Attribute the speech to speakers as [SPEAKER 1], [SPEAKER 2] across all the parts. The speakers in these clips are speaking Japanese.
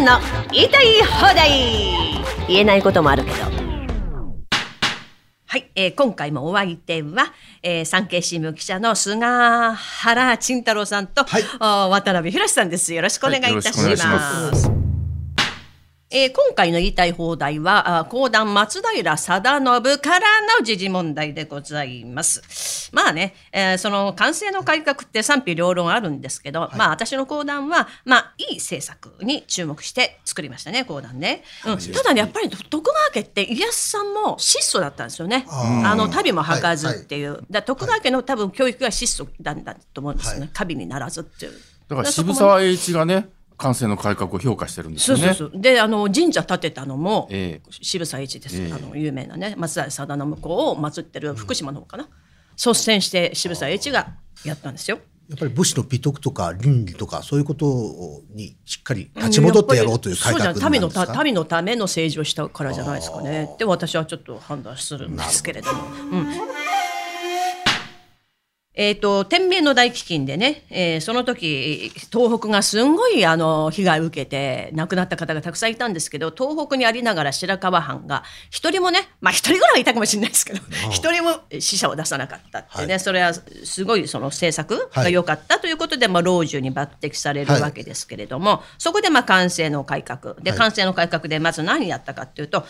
[SPEAKER 1] んの言いたい放題言えないこともあるけどはい、えー、今回もお相手は、えー、産経新聞記者の菅原慎太郎さんと、はい、渡辺博さんです。よろしくお願いいたします。はいえー、今回の言いたい放題は、講談松平定信からの時事問題でございます。まあね、えー、その完成の改革って賛否両論あるんですけど、はい、まあ私の講談は、まあいい政策に注目して作りましたね、講談ね。うん、ただね、やっぱり徳川家って家康さんも質素だったんですよね。あの、旅も吐かずっていう。はいはい、だ徳川家の多分教育が質素なんだと思うんですよね。旅にならずっていう。
[SPEAKER 2] だから渋沢栄一がね、感性の改革を評価してるんですよね。そうそう
[SPEAKER 1] そう。であの神社建てたのも、えー、渋沢栄一です、えー、あの有名なね松平定信公を祀ってる福島の方かな、うん、率先して渋沢栄一がやったんですよ。
[SPEAKER 3] やっぱり武士の美徳とか倫理とかそういうことにしっかり立ち戻ってやろうという改革なんですか、民
[SPEAKER 1] のた民のための政治をしたからじゃないですかね。って私はちょっと判断するんですけれども。うんえっ、ー、と、天明の大飢饉でね、えー、その時、東北がすんごいあの被害を受けて亡くなった方がたくさんいたんですけど、東北にありながら白河藩が一人もね、まあ一人ぐらいいたかもしれないですけど、一人も死者を出さなかったってね、はい、それはすごいその政策が良かったということで、はい、まあ老中に抜擢されるわけですけれども、はい、そこでまあ官政の改革。で、官政の改革でまず何やったかっていうと、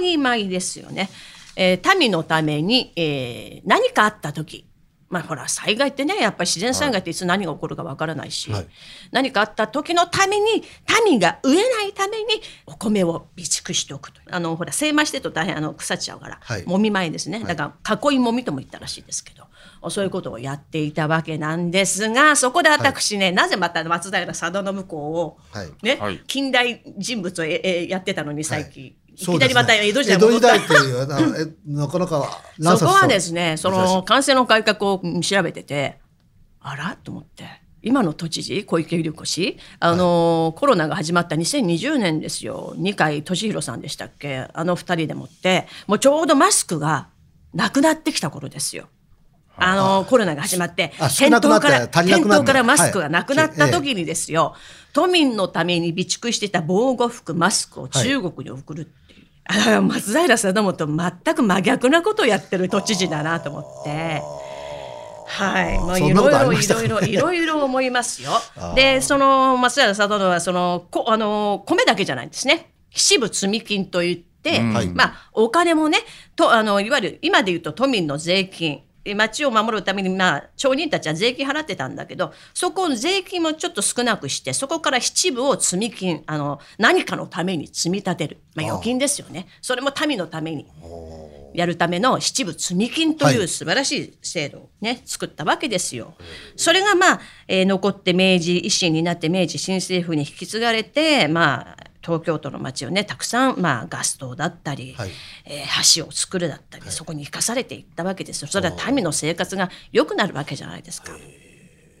[SPEAKER 1] 囲い舞ですよね。えー、民のために、えー、何かあった時、まあほら災害ってねやっぱり自然災害ってい。つ何が起こるかわからないし、はい、何かあった時のために民が飢えないためにお米を備蓄しておくとあのほら精米してると大変あの腐っちゃうから、はい、もみ米ですね。だから囲いもみとも言ったらしいですけど。そういうことをやっていたわけなんですがそこで私ね、はい、なぜまた松平定信公を、ね、近代人物をえやってたのに最近、いきなりまた江戸時代
[SPEAKER 3] 戻った江戸時代というなかなか
[SPEAKER 1] そこはですねその感染の改革を調べててあら？と思って。今の都知事小池百合子氏？あの、はい、コロナが始まった2020年ですよ。二階俊博さんでしたっけ？あの二人でもって。もうちょうどマスクがなくなってきた頃ですよ。あのコロナが始まって。店頭から店頭からマスクがなくなった時にですよ、都民のために備蓄してた防護服マスクを中国に送るってあ松平定信と全く真逆なことをやってる都知事だなと思って。はい、もういろいろいろいろいろいろ思いますよ。で、その松平定信はそのこあの米だけじゃないんですね。支部積金といって、うん、まあお金もね、とあのいわゆる今で言うと都民の税金。町を守るために、まあ、町人たちは税金払ってたんだけど、そこの税金もちょっと少なくして、そこから七部を積み金、あの、何かのために積み立てる。まあ、預金ですよね。それも民のために。やるための七部積み金という素晴らしい制度をね、はい、作ったわけですよ。それがまあ、えー、残って明治維新になって明治新政府に引き継がれて、まあ、東京都の街をねたくさん、まあ、ガス灯だったり、はい、えー、橋を作るだったり、はい、そこに生かされていったわけですよ。それは民の生活が良くなるわけじゃないですか。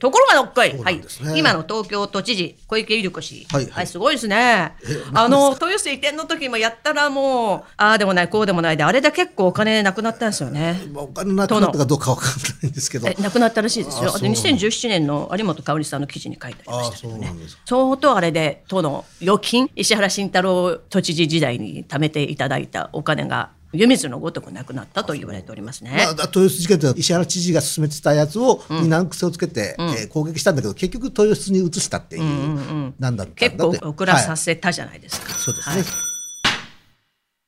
[SPEAKER 1] ところがどっこい、ね、はい、今の東京都知事小池百合子氏、はい、はい、すごいですね。あの豊洲移転の時もやったらもうああでもないこうでもないであれで結構お金なくなったんですよね。
[SPEAKER 3] お金なくなったかどうかわかんないんですけど。
[SPEAKER 1] なくなったらしいですよ。あと2017年の有本香織さんの記事に書いてありましたけどね。相当あれで都の預金石原慎太郎都知事時代に貯めていただいたお金が湯水のごとくなくなったと言われておりますね。まあ、
[SPEAKER 3] 豊洲事件って石原知事が進めてたやつを、に難癖をつけて、うん、えー、攻撃したんだけど結局豊洲に移したっていう、うんうんうん、なんだった
[SPEAKER 1] 結構遅らさせたじゃないですか。はい、
[SPEAKER 3] そうですね、はい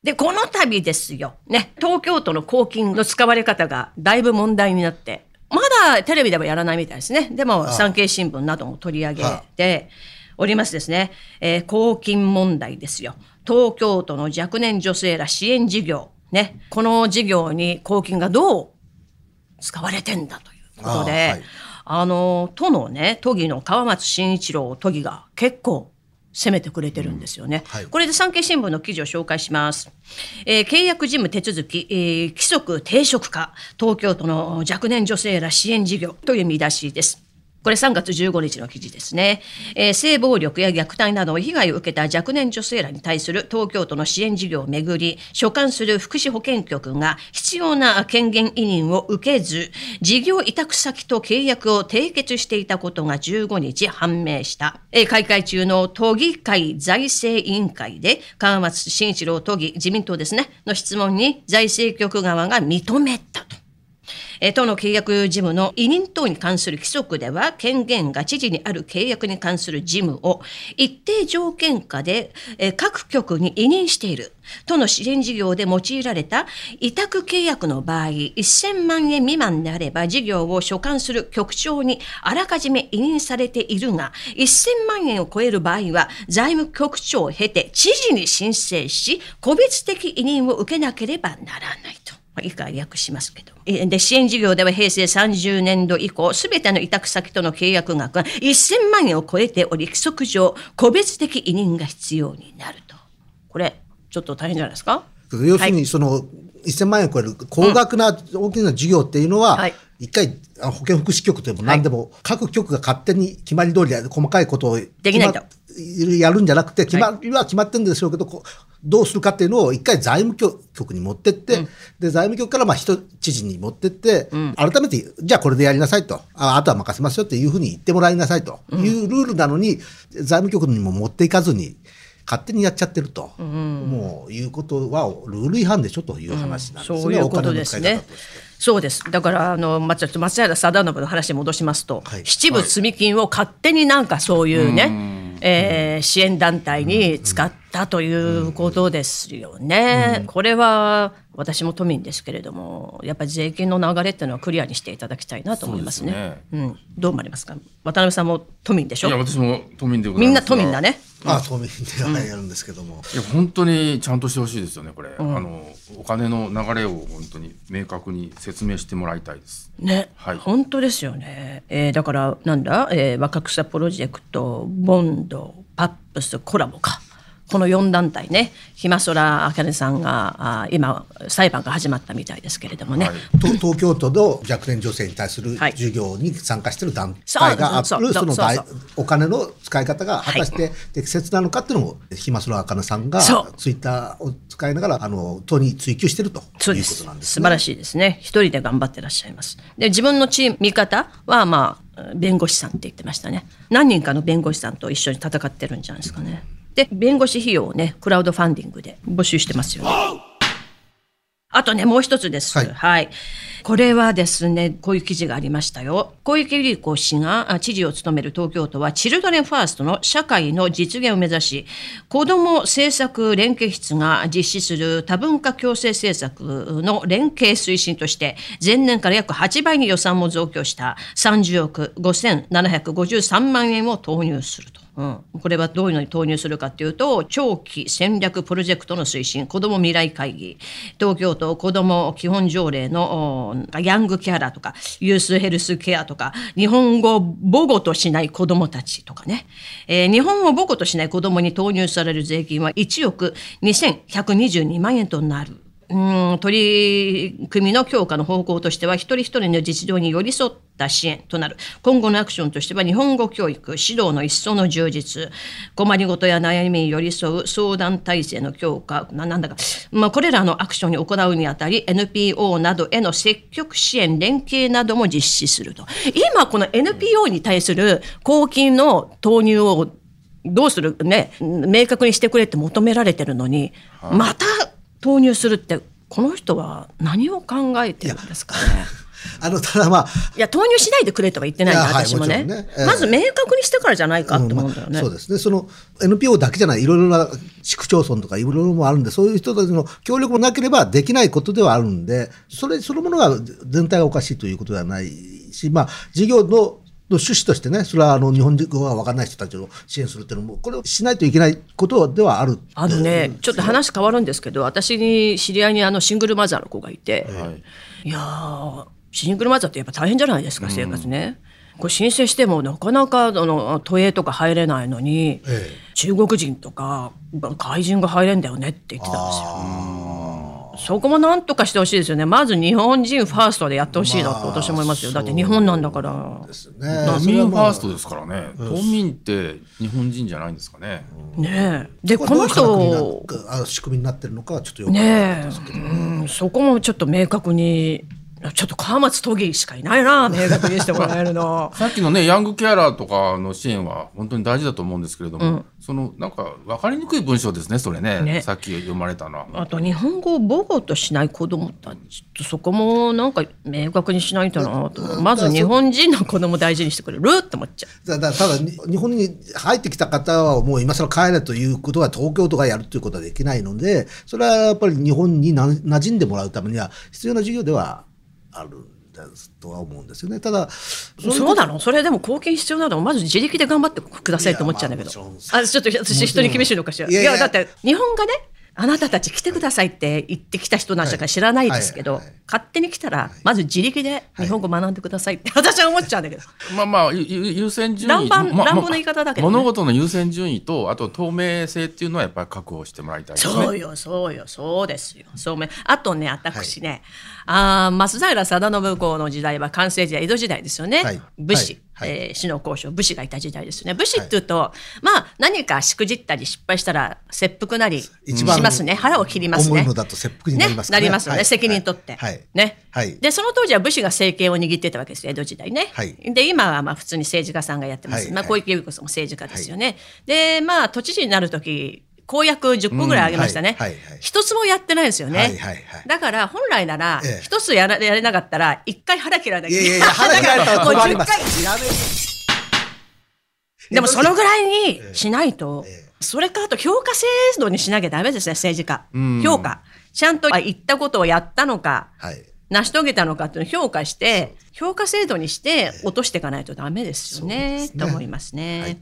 [SPEAKER 1] で、この度ですよ。ね、東京都の公金の使われ方がだいぶ問題になって、まだテレビではやらないみたいですね。でも、産経新聞なども取り上げておりますですね。えー、公金問題ですよ。東京都の若年女性ら支援事業。ね、この事業に公金がどう使われてんだということで、あはい、あの都のね都議の川松慎一郎都議が結構攻めてくれてるんですよね、うんはい、これで産経新聞の記事を紹介します、えー、契約事務手続き、えー、規則定職化東京都の若年女性ら支援事業という見出しですこれ3月15日の記事ですね、えー、性暴力や虐待など被害を受けた若年女性らに対する東京都の支援事業をめぐり所管する福祉保健局が必要な権限委任を受けず事業委託先と契約を締結していたことが15日判明した、えー、開会中の都議会財政委員会で川松慎一郎都議自民党ですねの質問に財政局側が認めた。と。え都の契約事務の委任等に関する規則では権限が知事にある契約に関する事務を一定条件下で、え各局に委任している。都の支援事業で用いられた委託契約の場合、1000万円未満であれば事業を所管する局長にあらかじめ委任されているが、1000万円を超える場合は財務局長を経て知事に申請し、個別的委任を受けなければならないと。以下訳しますけど。で、支援事業では平成30年度以降、すべての委託先との契約額が1000万円を超えており、規則上、個別的委任が必要になると。これ、ちょっと大変じゃないですか？
[SPEAKER 3] 要するに、その、1000万円を超える高額な大きな事業っていうのは、一回保健福祉局でも何でも、各局が勝手に決まり通り細かいことをで
[SPEAKER 1] きないと。
[SPEAKER 3] やるんじゃなくて決まりは決まってるんでしょうけど、どうするかっていうのを一回財務局に持ってって、うん、で財務局からまあ人知事に持ってって、うん、改めてじゃあこれでやりなさいと。ああとは任せますよっていうふうに言ってもらいなさいと。いうルールなのに、財務局にも持っていかずに勝手にやっちゃってると、うん、もういうことはルール違反でしょという話なんですね、
[SPEAKER 1] そういうことですね。そうです。だから、あの、ま、松原定信の話に戻しますと、はい、七部積金を勝手になんかそういうね、はいえー、支援団体に使ったということですよね。これは私も都民ですけれども、やっぱり税金の流れっていうのはクリアにしていただきたいなと思いますね。うすねうん、どう思われますか？渡辺さんも都民でしょ？
[SPEAKER 2] いや、私も都民で
[SPEAKER 1] みんな都民だね。
[SPEAKER 3] ああ、都民でやるんですけども。
[SPEAKER 2] いや、本当にちゃんとしてほしいですよね、これ。うん、あの、お金の流れを本当に明確に説明してもらいたいです。
[SPEAKER 1] ね、はい、本当ですよね。えー、だから、なんだ、えー、若草プロジェクト、ボンド、パップス、コラボか。この4団体ね、ひまそらあかねさんがあ今、裁判が始まったみたいですけれどもね、はい、
[SPEAKER 3] 東京都の若年女性に対する授業に参加している団体がある、そのお金の使い方が果たして適切なのかっていうのを、ひまそらあかねさんがツイッターを使いながらあの都に追求しているということなんです、ね、
[SPEAKER 1] 素晴らしいですね、一人で頑張ってらっしゃいます。で自分のチーム見方は、まあ、弁護士さんって言ってましたね。何人かの弁護士さんと一緒に戦ってるんじゃないですかね。で弁護士費用をねクラウドファンディングで募集してますよね。あとね、もう一つです。はい、はい。これはですね、こういう記事がありましたよ。小池百合子氏が知事を務める東京都は、チルドレンファーストの社会の実現を目指し、子ども政策連携室が実施する多文化共生政策の連携推進として、前年から約8倍に予算も増強した30億5753万円を投入すると。うん、これはどういうのに投入するかというと長期戦略プロジェクトの推進子ども未来会議東京都子ども基本条例のヤングケアラーとかユースヘルスケアとか日本語を母語としない子供たちとかね、えー、日本語を母語としない子供に投入される税金は1億2122万円となる。うん取り組みの強化の方向としては一人一人の実情に寄り添った支援となる。今後のアクションとしては日本語教育指導の一層の充実。困りごとや悩みに寄り添う相談体制の強化なんだか、まあ、これらのアクションに行うにあたり NPO などへの積極支援連携なども実施すると。今この NPO に対する公金の投入をどうするね明確にしてくれって求められてるのにまた投入するってこの人は何を考えてるんですかね？
[SPEAKER 3] あのただまあ
[SPEAKER 1] いや投入しないでくれとは言ってないんだ私もね。もねえー、まず明確にしてからじゃないかと思うんだよね、ま
[SPEAKER 3] あ、そうですね。その NPO だけじゃないいろいろな市区町村とかいろいろもあるんでそういう人たちの協力もなければできないことではあるんでそれそのものが全体がおかしいということではないしまあ事業のの趣旨としてね、それはあの日本語が分からない人たちを支援するっていうのも、これをしないといけないことではある。
[SPEAKER 1] あのね、ちょっと話変わるんですけど、私に知り合いにあのシングルマザーの子がいて、はい、いやシングルマザーってやっぱ大変じゃないですか、生活ね。これ申請してもなかなかあの都営とか入れないのに、ええ、中国人とか外人が入れんだよねって言ってたんですよ。そこもなんとかしてほしいですよね。まず日本人ファーストでやってほしいなと私思いますよ、だって日本なんだから。
[SPEAKER 3] ですね。
[SPEAKER 2] 島
[SPEAKER 3] それはまあ。
[SPEAKER 2] 民ファーストですからね、島民って日本人じゃないんですかね。
[SPEAKER 1] ねえ。で
[SPEAKER 3] こ
[SPEAKER 1] この人
[SPEAKER 3] 仕組みになってるのかはちょっとよくわからない
[SPEAKER 1] ね
[SPEAKER 3] ですけど。
[SPEAKER 1] え、うん、そこもちょっと明確にちょっと川松都議しかいないな明確にしてもらえるの。
[SPEAKER 2] さっきのねヤングケアラーとかの支援は本当に大事だと思うんですけれども、そのなんか分かりにくい文章ですねそれね
[SPEAKER 1] ね。
[SPEAKER 2] さっき読まれたのは。
[SPEAKER 1] あと日本語を母語としない子供たちとそこもなんか明確にしないとなと。まず日本人の子供大事にしてくれるって思っちゃう。
[SPEAKER 3] ただただに日本に入ってきた方はもう今更帰れということは東京とかやるということはできないのでそれはやっぱり日本にな馴染んでもらうためには必要な授業ではあるんですとは思うんですよね。ただそ
[SPEAKER 1] そうなの？それでも貢献必要なの？まず自力で頑張ってくださいと思っちゃうんだけど。
[SPEAKER 3] あ
[SPEAKER 1] あちょっと私人に厳しいのかしら？い
[SPEAKER 3] や
[SPEAKER 1] だって日本がねあなたたち来てくださいって言ってきた人なんだから知らないですけど、勝手に来たらまず自力で日本語学んでくださいって 私は思っちゃうんだけど、
[SPEAKER 2] まあまあ優先順位。
[SPEAKER 1] 乱暴
[SPEAKER 2] ま
[SPEAKER 1] 乱暴な言い方だけどね。
[SPEAKER 2] 物事の優先順位とあと透明性っていうのはやっぱり確保してもらいたいですね。
[SPEAKER 1] そうよそうよそうですよ。そうめあとね私ね、あー松平定信公の時代は完成時代江戸時代ですよね、
[SPEAKER 3] はい。
[SPEAKER 1] 武士、
[SPEAKER 3] はい。はい
[SPEAKER 1] えー死の交渉武士がいた時代ですよね武士っていうと、まあ何かしくじったり失敗したら切腹なりしますね。腹を切りますね。
[SPEAKER 3] 重いのだと切腹になりますか
[SPEAKER 1] ね、
[SPEAKER 3] ね
[SPEAKER 1] なりますよね、
[SPEAKER 3] はい。
[SPEAKER 1] 責任取って、
[SPEAKER 3] はい。
[SPEAKER 1] ね、
[SPEAKER 3] はい。
[SPEAKER 1] でその当時は武士が政権を握ってたわけですよ。江戸時代ね、
[SPEAKER 3] はい。
[SPEAKER 1] で今はまあ普通に政治家さんがやってます、まあ、
[SPEAKER 3] はい。はい
[SPEAKER 1] 小池百合子さんも政治家ですよね、でまあ都知事になる時公約10個ぐらいあげましたね、一つもやってないですよね、だから本来なら
[SPEAKER 3] ええ。
[SPEAKER 1] 一つやらやれなかったら一回腹切らなきゃ
[SPEAKER 3] いやいやいや腹切られたら
[SPEAKER 1] もう
[SPEAKER 3] 困りま
[SPEAKER 1] 10回
[SPEAKER 3] すやめ
[SPEAKER 1] でもそのぐらいにしないと、
[SPEAKER 3] ええ。
[SPEAKER 1] それからあと評価制度にしなきゃダメですね、政治家。評価。ちゃんとあ言ったことをやったのか、
[SPEAKER 3] はい。
[SPEAKER 1] 成し遂げたのかっていうのを評価して、評価制度にして落としていかないとダメですよねと思いますね。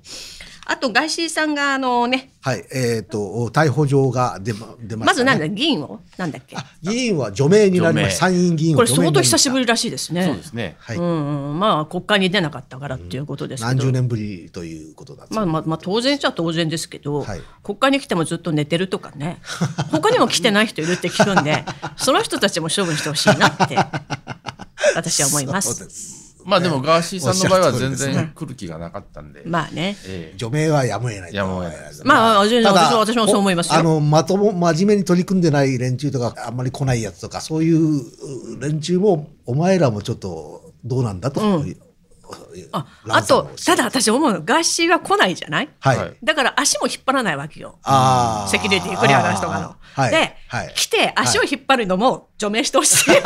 [SPEAKER 3] はい
[SPEAKER 1] あと、ガイシーさんが、あのね、
[SPEAKER 3] はいえっ、と逮捕状が出ま出ました、ね、
[SPEAKER 1] まずなんだ、議員を？なんだっけ？
[SPEAKER 3] あ議員は除名になりました参院議員を
[SPEAKER 1] これ
[SPEAKER 3] 除名になりました
[SPEAKER 1] 相当久しぶりらしいですね。
[SPEAKER 2] そうですね。
[SPEAKER 3] はい、
[SPEAKER 1] うんうん、まあ国会に出なかったからっていうことですけど、
[SPEAKER 3] 何十年ぶりということだ
[SPEAKER 1] まあまあまあ当然じゃ当然ですけど、
[SPEAKER 3] はい。
[SPEAKER 1] 国会に来てもずっと寝てるとかね。他にも来てない人いるって聞くんでその人たちも処分してほしいなって私は思いま
[SPEAKER 3] そう
[SPEAKER 1] す。
[SPEAKER 2] まあでもガーシーさんの場合は全然来る気がなかったんで。
[SPEAKER 1] まあね。
[SPEAKER 2] ええ。
[SPEAKER 3] 除名はやむを得ないと。
[SPEAKER 2] やむを得ない
[SPEAKER 1] まあ私もそう思いますよ。
[SPEAKER 3] あのまとも真面目に取り組んでない連中とかあんまり来ないやつとかそういう連中もお前らもちょっとどうなんだと、
[SPEAKER 1] あ
[SPEAKER 3] ラ
[SPEAKER 1] あ
[SPEAKER 3] ンさんも
[SPEAKER 1] とただ私思うのガーシーは来ないじゃない？
[SPEAKER 3] はい、
[SPEAKER 2] はい
[SPEAKER 1] だから足も引っ張らないわけよ。
[SPEAKER 3] あー。
[SPEAKER 1] セキュリティクリアな人がの。
[SPEAKER 3] はい。
[SPEAKER 1] で、
[SPEAKER 3] はい。
[SPEAKER 1] 来て足を引っ張るのも除名してほしい。と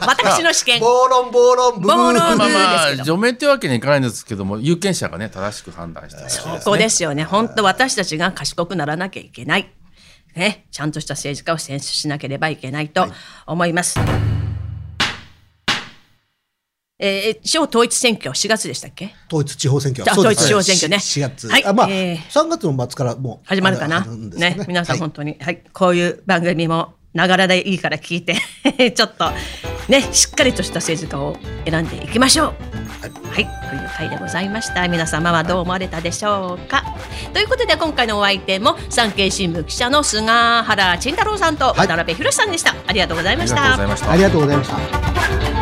[SPEAKER 1] 私の試験。
[SPEAKER 3] 暴論暴論ブブー。
[SPEAKER 1] 暴論
[SPEAKER 2] まあまあ
[SPEAKER 1] ですけど。
[SPEAKER 2] 除名ってわけにいかないんですけども有権者がね正しく判断して。ほしいですね。
[SPEAKER 1] ここですよね。本当私たちが賢くならなきゃいけない。ね、ちゃんとした政治家を選出しなければいけないと思います。えー、地方統一選挙4月でしたっけ？
[SPEAKER 3] 統一地方選挙。
[SPEAKER 1] 統一地方選挙ね。
[SPEAKER 3] し4月、
[SPEAKER 1] はい。
[SPEAKER 3] あまあ、
[SPEAKER 1] えー。
[SPEAKER 3] 3月の末からもう
[SPEAKER 1] 始まるかな？
[SPEAKER 3] あるんですか
[SPEAKER 1] ね。皆さん
[SPEAKER 3] はい。
[SPEAKER 1] 本当に、はい、こういう番組もながらでいいから聞いて、ちょっとね、しっかりとした政治家を選んでいきましょう。はい、という回でございました。皆様はどう思われたでしょうか。ということで今回のお相手も産経新聞記者の菅原慎太郎さんと
[SPEAKER 3] はい
[SPEAKER 1] 渡辺博さんでした。ありがとうございました。
[SPEAKER 2] ありがとうございました
[SPEAKER 3] あり。がとうございました